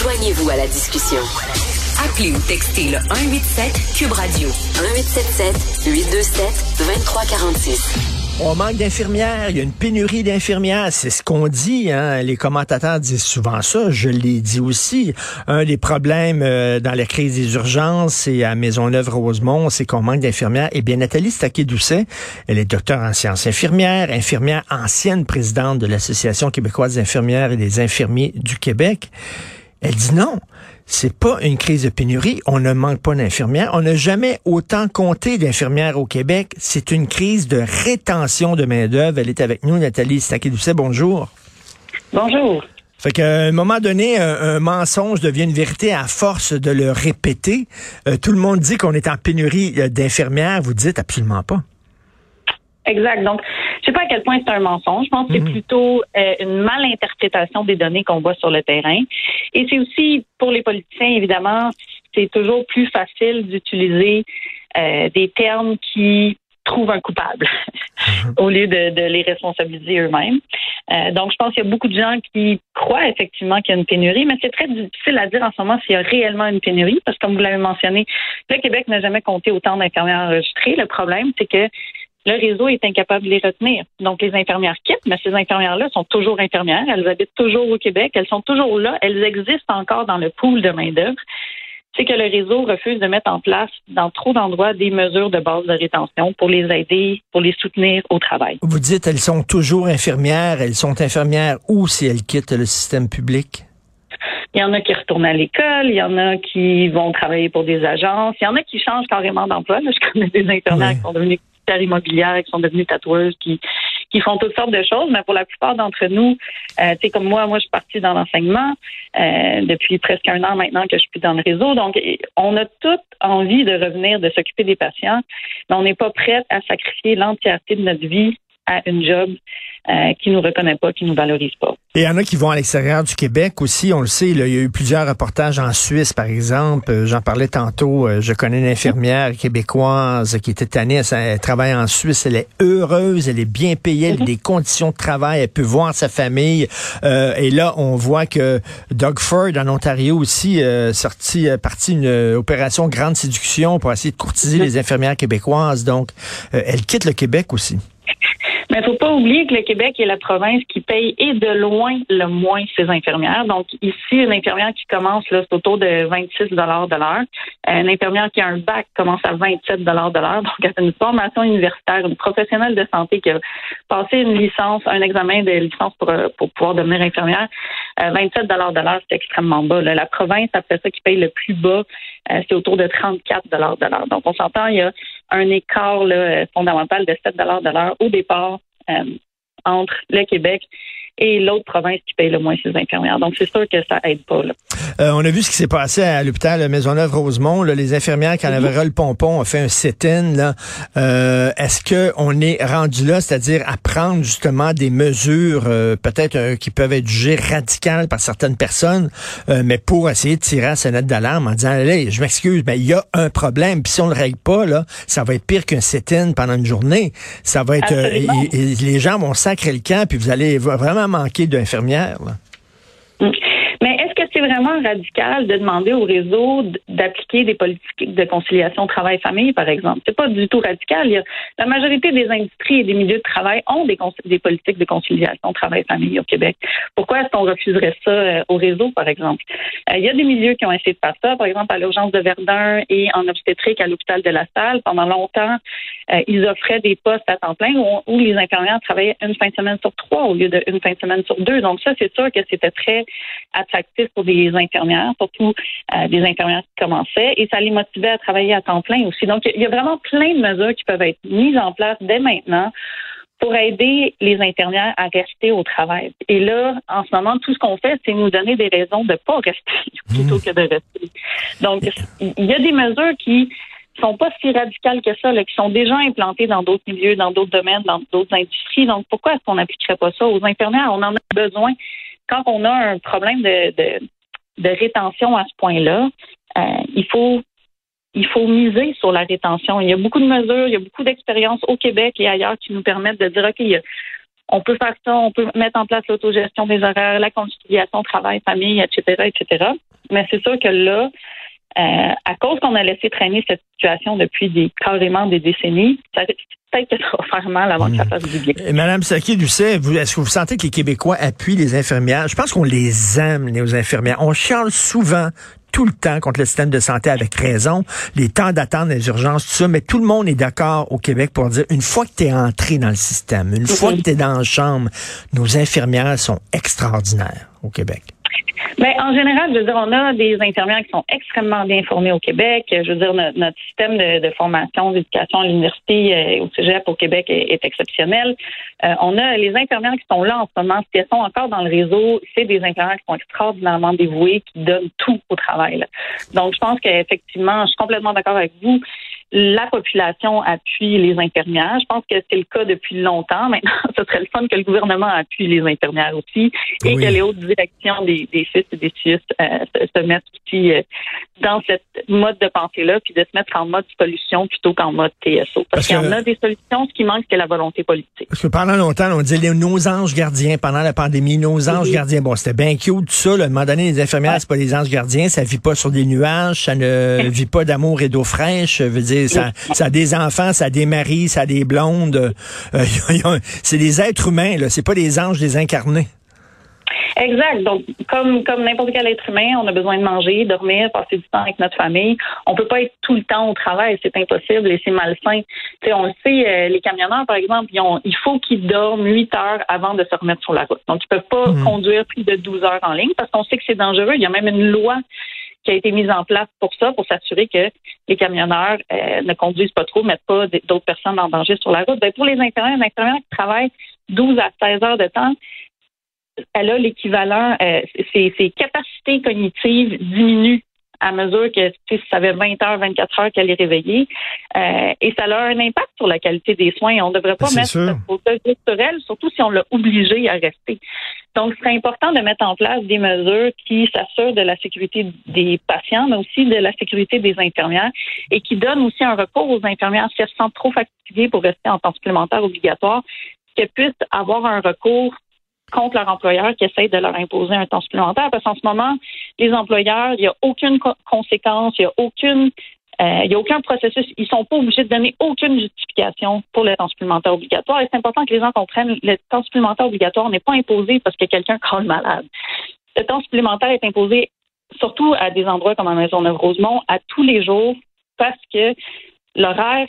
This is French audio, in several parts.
Joignez-vous à la discussion. Appelez ou textez le 187 Cube Radio 1877 827 2346. On manque d'infirmières, il y a une pénurie d'infirmières, c'est ce qu'on dit. Hein? Les commentateurs disent souvent ça, je l'ai dit aussi. Un des problèmes euh, dans la crise des urgences et à Maisonneuve-Rosemont, c'est qu'on manque d'infirmières. Eh bien, Nathalie Staquet-Doucet, elle est docteur en sciences infirmières, infirmière ancienne présidente de l'Association québécoise des infirmières et des infirmiers du Québec. Elle dit non c'est pas une crise de pénurie. On ne manque pas d'infirmières. On n'a jamais autant compté d'infirmières au Québec. C'est une crise de rétention de main-d'œuvre. Elle est avec nous, Nathalie Staquet-Doucet. Bonjour. Bonjour. Fait qu'à un moment donné, un, mensonge devient une vérité à force de le répéter. Euh, tout le monde dit qu'on est en pénurie euh, d'infirmières. Vous dites absolument pas. Exact. Donc, je sais pas à quel point c'est un mensonge. Je pense que c'est mhm. plutôt euh, une malinterprétation des données qu'on voit sur le terrain. Et c'est aussi pour les politiciens, évidemment, c'est toujours plus facile d'utiliser euh, des termes qui trouvent un coupable mhm. au lieu de, les responsabiliser eux-mêmes. Euh, donc, je pense qu'il y a beaucoup de gens qui croient effectivement qu'il y a une pénurie, mais c'est très difficile à dire en ce moment s'il y a réellement une pénurie, parce que comme vous l'avez mentionné, le Québec n'a jamais compté autant d'infirmières enregistrées. Le problème, c'est que le réseau est incapable de les retenir. Donc, les infirmières quittent, mais ces infirmières-là sont toujours infirmières. Elles habitent toujours au Québec. Elles sont toujours là. Elles existent encore dans le pool de main-d'œuvre. C'est que le réseau refuse de mettre en place dans trop d'endroits des mesures de base de rétention pour les aider, pour les soutenir au travail. Vous dites elles sont toujours infirmières. Elles sont infirmières où si elles quittent le système public? Il y en a qui retournent à l'école, il y en a qui vont travailler pour des agences, il y en a qui changent carrément d'emploi. Je connais des infirmières qui sont devenus immobilières, qui sont devenues tatoueuses, qui qui font toutes sortes de choses, mais pour la plupart d'entre nous, euh, tu sais, comme moi, moi, je suis partie dans l'enseignement euh, depuis presque un an maintenant que je suis dans le réseau. Donc, on a toute envie de revenir, de s'occuper des patients, mais on n'est pas prête à sacrifier l'entièreté de notre vie à une job euh, qui nous reconnaît pas, qui nous valorise pas. Et il y en a qui vont à l'extérieur du Québec aussi, on le sait, il y a eu plusieurs reportages en Suisse, par exemple. Euh, j'en parlais tantôt, euh, je connais une infirmière québécoise qui était tannée, elle, travaille en Suisse, elle est heureuse, elle est bien payée, elle a mhm. des conditions de travail, elle peut voir sa famille. Euh, et là, on voit que Doug Ford, en Ontario aussi, sorti, parti une opération grande séduction pour essayer de courtiser mhm. les infirmières québécoises. Donc, elle quitte le Québec aussi. Mais il faut pas oublier que le Québec est la province qui paye et de loin le moins ses infirmières. Donc ici, une infirmière qui commence là, c'est autour de 26 dollars de l'heure. Une infirmière qui a un bac commence à 27 dollars de l'heure. Donc elle a une formation universitaire, une professionnelle de santé qui a passé une licence, un examen de licence pour, pour pouvoir devenir infirmière. 27 euh, dollars de l'heure, c'est extrêmement bas. La province après ça qui paye le plus bas, euh, c'est autour de 34 dollars de l'heure. Donc on s'entend, il y a un écart là, fondamental de 7 dollars de l'heure au départ euh, entre le Québec et l'autre province qui paye le moins ses infirmières. Donc, c'est sûr que ça aide pas. Là. Euh, on a vu ce qui s'est passé à l'hôpital Maisonneuve-Rosemont. Les infirmières, quand mm -hmm. le pompon, ont fait un sit-in. Euh, Est-ce qu'on est rendu là, c'est-à-dire à prendre justement des mesures euh, peut-être euh, qui peuvent être jugées radicales par certaines personnes, euh, mais pour essayer de tirer à sonnette d'alarme en disant, allez, je m'excuse, mais il y a un problème. Puis si on le règle pas, là, ça va être pire qu'un sit-in pendant une journée. Ça va être... les gens vont sacrer le camp, puis vous allez vraiment manquer d'infirmières. Mm c'est vraiment radical de demander au réseau d'appliquer des politiques de conciliation travail-famille, par exemple. C'est pas du tout radical. la majorité des industries et des milieux de travail ont des, politiques de conciliation travail-famille au Québec. Pourquoi est-ce qu'on refuserait ça euh, au réseau, par exemple? Euh, il y a des milieux qui ont essayé de faire ça, par exemple à l'urgence de Verdun et en obstétrique à l'hôpital de la Salle. Pendant longtemps, euh, ils offraient des postes à temps plein où, les infirmières travaillaient une fin de semaine sur trois au lieu d'une fin de semaine sur deux. Donc ça, c'est sûr que c'était très attractif pour des infirmières, surtout euh, des infirmières qui commençaient, et ça les motivait à travailler à temps plein aussi. Donc, il y a vraiment plein de mesures qui peuvent être mises en place dès maintenant pour aider les infirmières à rester au travail. Et là, en ce moment, tout ce qu'on fait, c'est nous donner des raisons de ne pas rester plutôt que de rester. Donc, il y a des mesures qui sont pas si radicales que ça, qui sont déjà implantées dans d'autres milieux, dans d'autres domaines, dans d'autres industries. Donc, pourquoi est-ce qu'on n'appliquerait pas ça aux infirmières? On en a besoin quand on a un problème de, de, rétention à ce point-là, euh, il faut il faut miser sur la rétention. Il y a beaucoup de mesures, il y a beaucoup d'expériences au Québec et ailleurs qui nous permettent de dire OK, on peut faire ça, on peut mettre en place l'autogestion des horaires, la conciliation travail-famille, etc., etc. Mais c'est sûr que là, euh, à cause qu'on a laissé traîner cette situation depuis des, carrément des décennies, ça peut-être que ça va faire mal avant que ça hmm. fasse du bien. Madame Saki-Doucet, est-ce que vous sentez que les Québécois appuient les infirmières? Je pense qu'on les aime, les infirmières. On charle souvent tout le temps contre le système de santé avec raison, les temps d'attente les urgences, tout ça, mais tout le monde est d'accord au Québec pour dire, une fois que tu es entré dans le système, une fois que tu es dans la chambre, nos infirmières sont extraordinaires au Québec. Ben, en général, je veux dire, on a des infirmières qui sont extrêmement bien formées au Québec. Je veux dire, notre, système de, formation, d'éducation à l'université euh, au Cégep au Québec est, exceptionnel. Euh, on a les infirmières qui sont là en ce moment, elles sont encore dans le réseau, c'est des infirmières qui sont extraordinairement dévouées, qui donnent tout au travail. Donc, je pense qu'effectivement, je suis complètement d'accord avec vous la population appuie les infirmières. Je pense que c'est le cas depuis longtemps. Maintenant, ce serait le fun que le gouvernement appuie les infirmières aussi et que les hautes directions des, des et des CIUS euh, se, mettent aussi euh, dans cette mode de pensée-là, puis de se mettre en mode solution plutôt qu'en mode TSO. Parce, qu'il y en a des solutions, ce qui manque, c'est la volonté politique. Parce que pendant longtemps, on disait nos anges gardiens pendant la pandémie, nos anges gardiens. Bon, c'était bien cute, tout ça. Là. À un moment donné, les infirmières, c'est pas des anges gardiens, ça vit pas sur des nuages, ça ne vit pas d'amour et d'eau fraîche. Veut dire, ça, ça a des enfants, ça a des maris, ça a des blondes. Euh, c'est des êtres humains, là. C'est pas des anges désincarnés. Exact. Donc, comme comme n'importe quel être humain, on a besoin de manger, dormir, passer du temps avec notre famille. On peut pas être tout le temps au travail, c'est impossible et c'est malsain. on le sait, euh, les camionneurs, par exemple, ils ont, il faut qu'ils dorment 8 heures avant de se remettre sur la route. Donc, ils peuvent pas mhm. conduire plus de 12 heures en ligne parce qu'on sait que c'est dangereux. Il y a même une loi qui a été mise en place pour ça, pour s'assurer que les camionneurs euh, ne conduisent pas trop, mettent pas d'autres personnes en danger sur la route. Ben, pour les infirmières, les infirmières qui travaillent 12 à 16 heures de temps, elle a l'équivalent, euh, ses, capacités cognitives diminuent à mesure que si ça fait 20 heures, 24 heures qu'elle est réveillée. Euh, et ça a un impact sur la qualité des soins. On ne devrait pas ben, mettre ce fauteuil sur elle, surtout si on l'a obligée à rester. Donc, ce serait important de mettre en place des mesures qui s'assurent de la sécurité des patients, mais aussi de la sécurité des infirmières et qui donnent aussi un recours aux infirmières si elles se sentent trop fatiguées pour rester en temps supplémentaire obligatoire, qu'elles puissent avoir un recours contre leur employeur qui essaie de leur imposer un temps supplémentaire. Parce qu'en ce moment, les employeurs, il n'y a aucune conséquence, il n'y a aucune euh, il n'y a aucun processus. Ils sont pas obligés de donner aucune justification pour le temps supplémentaire obligatoire. Et c'est important que les gens comprennent le temps supplémentaire obligatoire n'est pas imposé parce que quelqu'un le malade. Le temps supplémentaire est imposé surtout à des endroits comme la Maisonneuve-Rosemont à tous les jours parce que l'horaire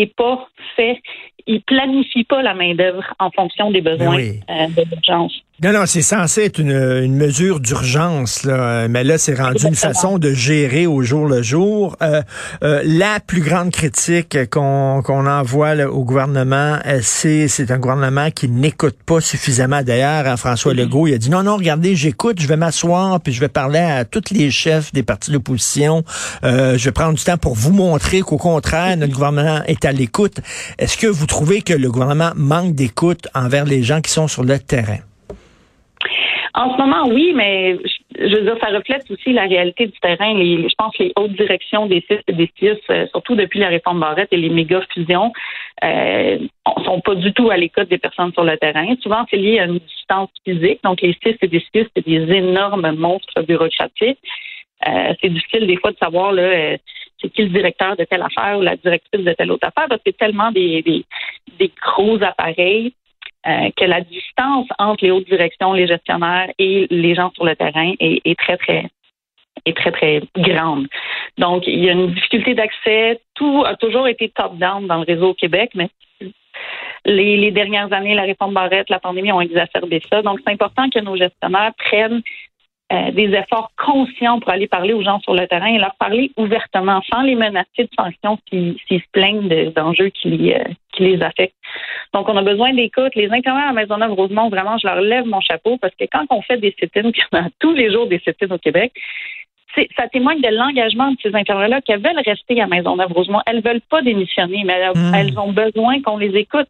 n'est pas fait il planifie pas la main-d'œuvre en fonction des besoins euh, de l'urgence. Non, non, c'est censé être une, mesure d'urgence, là. mais là, c'est rendu une façon de gérer au jour le jour. Euh, euh, la plus grande critique qu'on qu'on envoie au gouvernement, c'est c'est un gouvernement qui n'écoute pas suffisamment. D'ailleurs, hein, François Legault, il a dit non, non, regardez, j'écoute, je vais m'asseoir, puis je vais parler à tous les chefs des partis d'opposition. je vais prendre du temps pour vous montrer qu'au contraire, notre gouvernement est à l'écoute. Est-ce que vous trouvez que le gouvernement manque d'écoute envers les gens qui sont sur le terrain? En ce moment, oui, mais je veux dire, ça reflète aussi la réalité du terrain. je pense que les hautes directions des CIS et des CIUS, euh, surtout depuis la réforme Barrette et les méga fusions, euh, sont pas du tout à l'écoute des personnes sur le terrain. Souvent, c'est lié à une distance physique. Donc, les CIS et des CIUS, c'est des énormes monstres bureaucratiques. Euh, c'est difficile des fois de savoir là, euh, c'est qui le directeur de telle affaire ou la directrice de telle autre affaire, parce que c'est tellement des, des, gros appareils euh, que la distance entre les hautes directions, les gestionnaires et les gens sur le terrain est, très, très est très, très grande. Donc, il y a une difficulté d'accès. Tout a toujours été top-down dans le réseau au Québec, mais les, les, dernières années, la réforme Barrette, la pandémie ont exacerbé ça. Donc, c'est important que nos gestionnaires prennent euh, des efforts conscients pour aller parler aux gens sur le terrain et leur parler ouvertement, sans les menacer de sanctions s'ils se plaignent d'enjeux qui, euh, qui les affectent. Donc, on a besoin d'écoute. Les infirmières à Maisonneuve-Rosemont, vraiment, je leur lève mon chapeau parce que quand on fait des sit-ins, puis on a tous les jours des sit-ins au Québec, ça témoigne de l'engagement de ces infirmières-là qui veulent rester à Maisonneuve-Rosemont. Elles veulent pas démissionner, mais elles, mmh. ont besoin qu'on les écoute.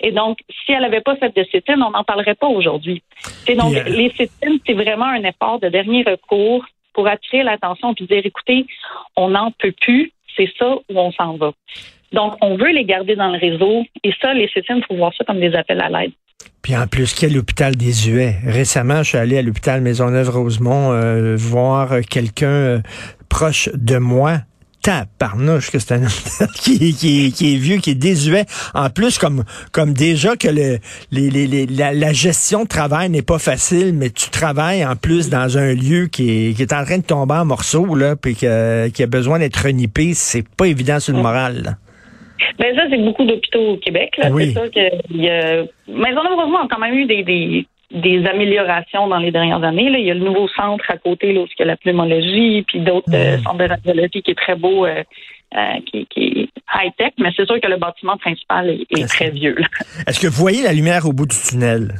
Et donc, si elle n'avait pas cette décétine, on n'en parlerait pas aujourd'hui. Et donc, les cétines, c'est vraiment un effort de dernier recours pour attirer l'attention et dire, écoutez, on n'en peut plus, c'est ça où on s'en va. Donc, on veut les garder dans le réseau et ça, les cétines, il faut voir ça comme des appels à l'aide. Puis en plus, quel hôpital désuet. Récemment, je suis allé à l'hôpital Maisonneuve-Rosemont euh, voir quelqu'un proche de moi tabarnouche que c'est un homme qui, qui, qui, est vieux, qui est désuet. En plus, comme, comme déjà que le, les, les, la, gestion de travail n'est pas facile, mais tu travailles en plus dans un lieu qui est, qui est en train de tomber en morceaux, là, puis qui a besoin d'être renippé, c'est pas évident sur le moral. Là. Ben ça, c'est beaucoup d'hôpitaux au Québec. Là. C'est ça que y a... Mais heureusement, on a quand même eu des, des, des améliorations dans les dernières années. Là. Il y a le nouveau centre à côté, là, où il y a la pneumologie, puis d'autres euh, centres de radiologie qui est très beau, euh, euh, qui, qui, est high-tech, mais c'est sûr que le bâtiment principal est, très vieux. Est-ce que vous voyez la lumière au bout du tunnel?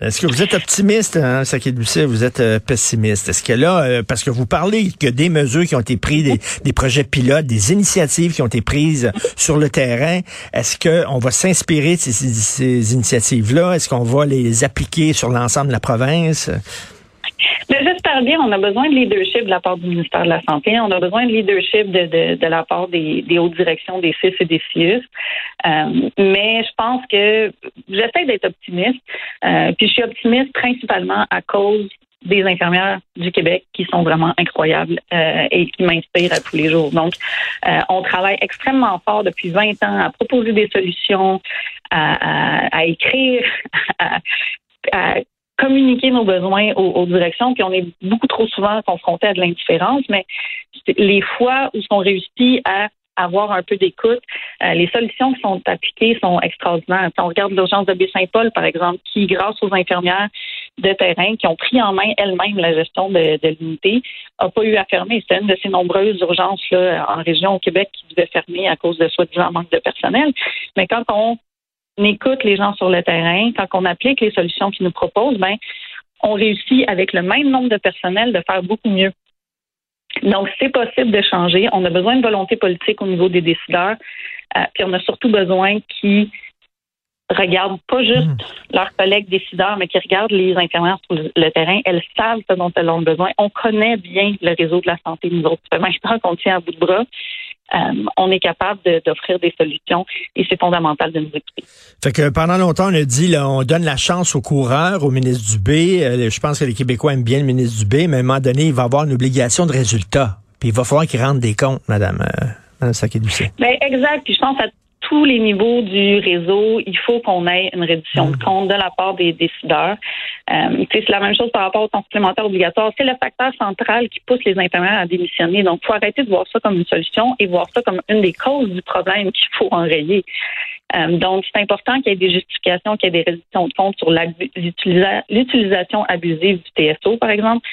Est-ce que vous êtes optimiste, hein, Doucet, vous êtes euh, pessimiste? Est-ce que là, euh, parce que vous parlez que des mesures qui ont été prises, des, des, projets pilotes, des initiatives qui ont été prises sur le terrain, est-ce qu'on va s'inspirer de ces, ces initiatives-là? Est-ce qu'on va les appliquer sur l'ensemble de la province? Bien. On a besoin de leadership de la part du ministère de la Santé. On a besoin de leadership de, de, la part des, des, hautes directions des CIS et des CIUS. Euh, mais je pense que j'essaie d'être optimiste. Euh, puis je suis optimiste principalement à cause des infirmières du Québec qui sont vraiment incroyables euh, et qui m'inspirent à tous les jours. Donc, on travaille extrêmement fort depuis 20 ans à proposer des solutions, à, à, à écrire, à, à communiquer nos besoins aux, directions, puis on est beaucoup trop souvent confronté à de l'indifférence, mais les fois où on réussit à avoir un peu d'écoute. Euh, les solutions qui sont appliquées sont extraordinaires. Si on regarde l'urgence de Baie-Saint-Paul, par exemple, qui, grâce aux infirmières de terrain qui ont pris en main elles-mêmes la gestion de, de l'unité, n'a pas eu à fermer. C'est une de ces nombreuses urgences là, en région au Québec qui devait fermer à cause de soi-disant manque de personnel. Mais quand on écoute les gens sur le terrain, quand on applique les solutions qu'ils nous proposent, ben, on réussit avec le même nombre de personnel de faire beaucoup mieux. Donc, c'est possible de changer. On a besoin de volonté politique au niveau des décideurs. Euh, puis on a surtout besoin qu'ils regardent pas juste hmm. leurs collègues décideurs, mais qui regardent les infirmières sur le terrain. Elles savent ce dont elles ont besoin. On connaît bien le réseau de la santé, nous autres. Fait maintenant qu'on tient à bout de bras. Euh, on est capable d'offrir des solutions et c'est fondamental de nous écouter. Fait que pendant longtemps, on a dit, là, on donne la chance aux coureurs, au ministre Dubé. Euh, je pense que les Québécois aiment bien le ministre Dubé, mais à un moment donné, il va avoir une obligation de résultat. Puis il va falloir qu'il rende des comptes, Madame. Euh, Madame ben, exact. Puis je pense à tous les niveaux du réseau, il faut qu'on ait une réduction de mm. compte de la part des décideurs. Euh, c'est la même chose par rapport au temps supplémentaire obligatoire. C'est le facteur central qui pousse les infirmières à démissionner. Donc, il faut arrêter de voir ça comme une solution et voir ça comme une des causes du problème qu'il faut enrayer. Euh, donc, c'est important qu'il y ait des justifications, qu'il y ait des réductions de compte sur l'utilisation abusive du TSO, par exemple.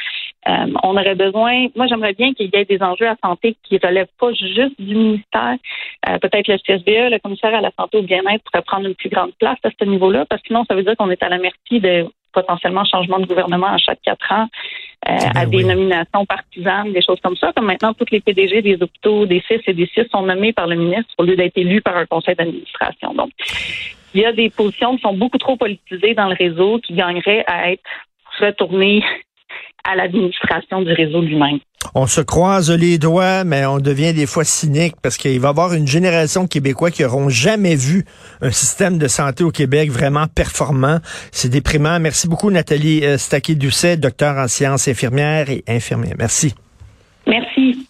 Euh, on aurait besoin, moi j'aimerais bien qu'il y ait des enjeux à santé qui ne relèvent pas juste du ministère. Euh, peut-être le CSBE, le commissaire à la santé au bien-être pourrait prendre une plus grande place à ce niveau-là, parce que sinon ça veut dire qu'on est à la merci de potentiellement changement de gouvernement à chaque quatre ans, euh, ben à des nominations partisanes, des choses comme ça. Comme maintenant, toutes les PDG des hôpitaux, des CIS et des CIS sont nommés par le ministre au lieu d'être élus par un conseil d'administration. Donc, il y a des positions qui sont beaucoup trop politisées dans le réseau qui gagneraient à être retournées à l'administration du réseau lui-même. On se croise les doigts, mais on devient des fois cynique parce qu'il va y avoir une génération de Québécois qui n'auront jamais vu un système de santé au Québec vraiment performant. C'est déprimant. Merci beaucoup, Nathalie euh, Staquet-Doucet, docteur en sciences infirmières et infirmière. Merci. Merci.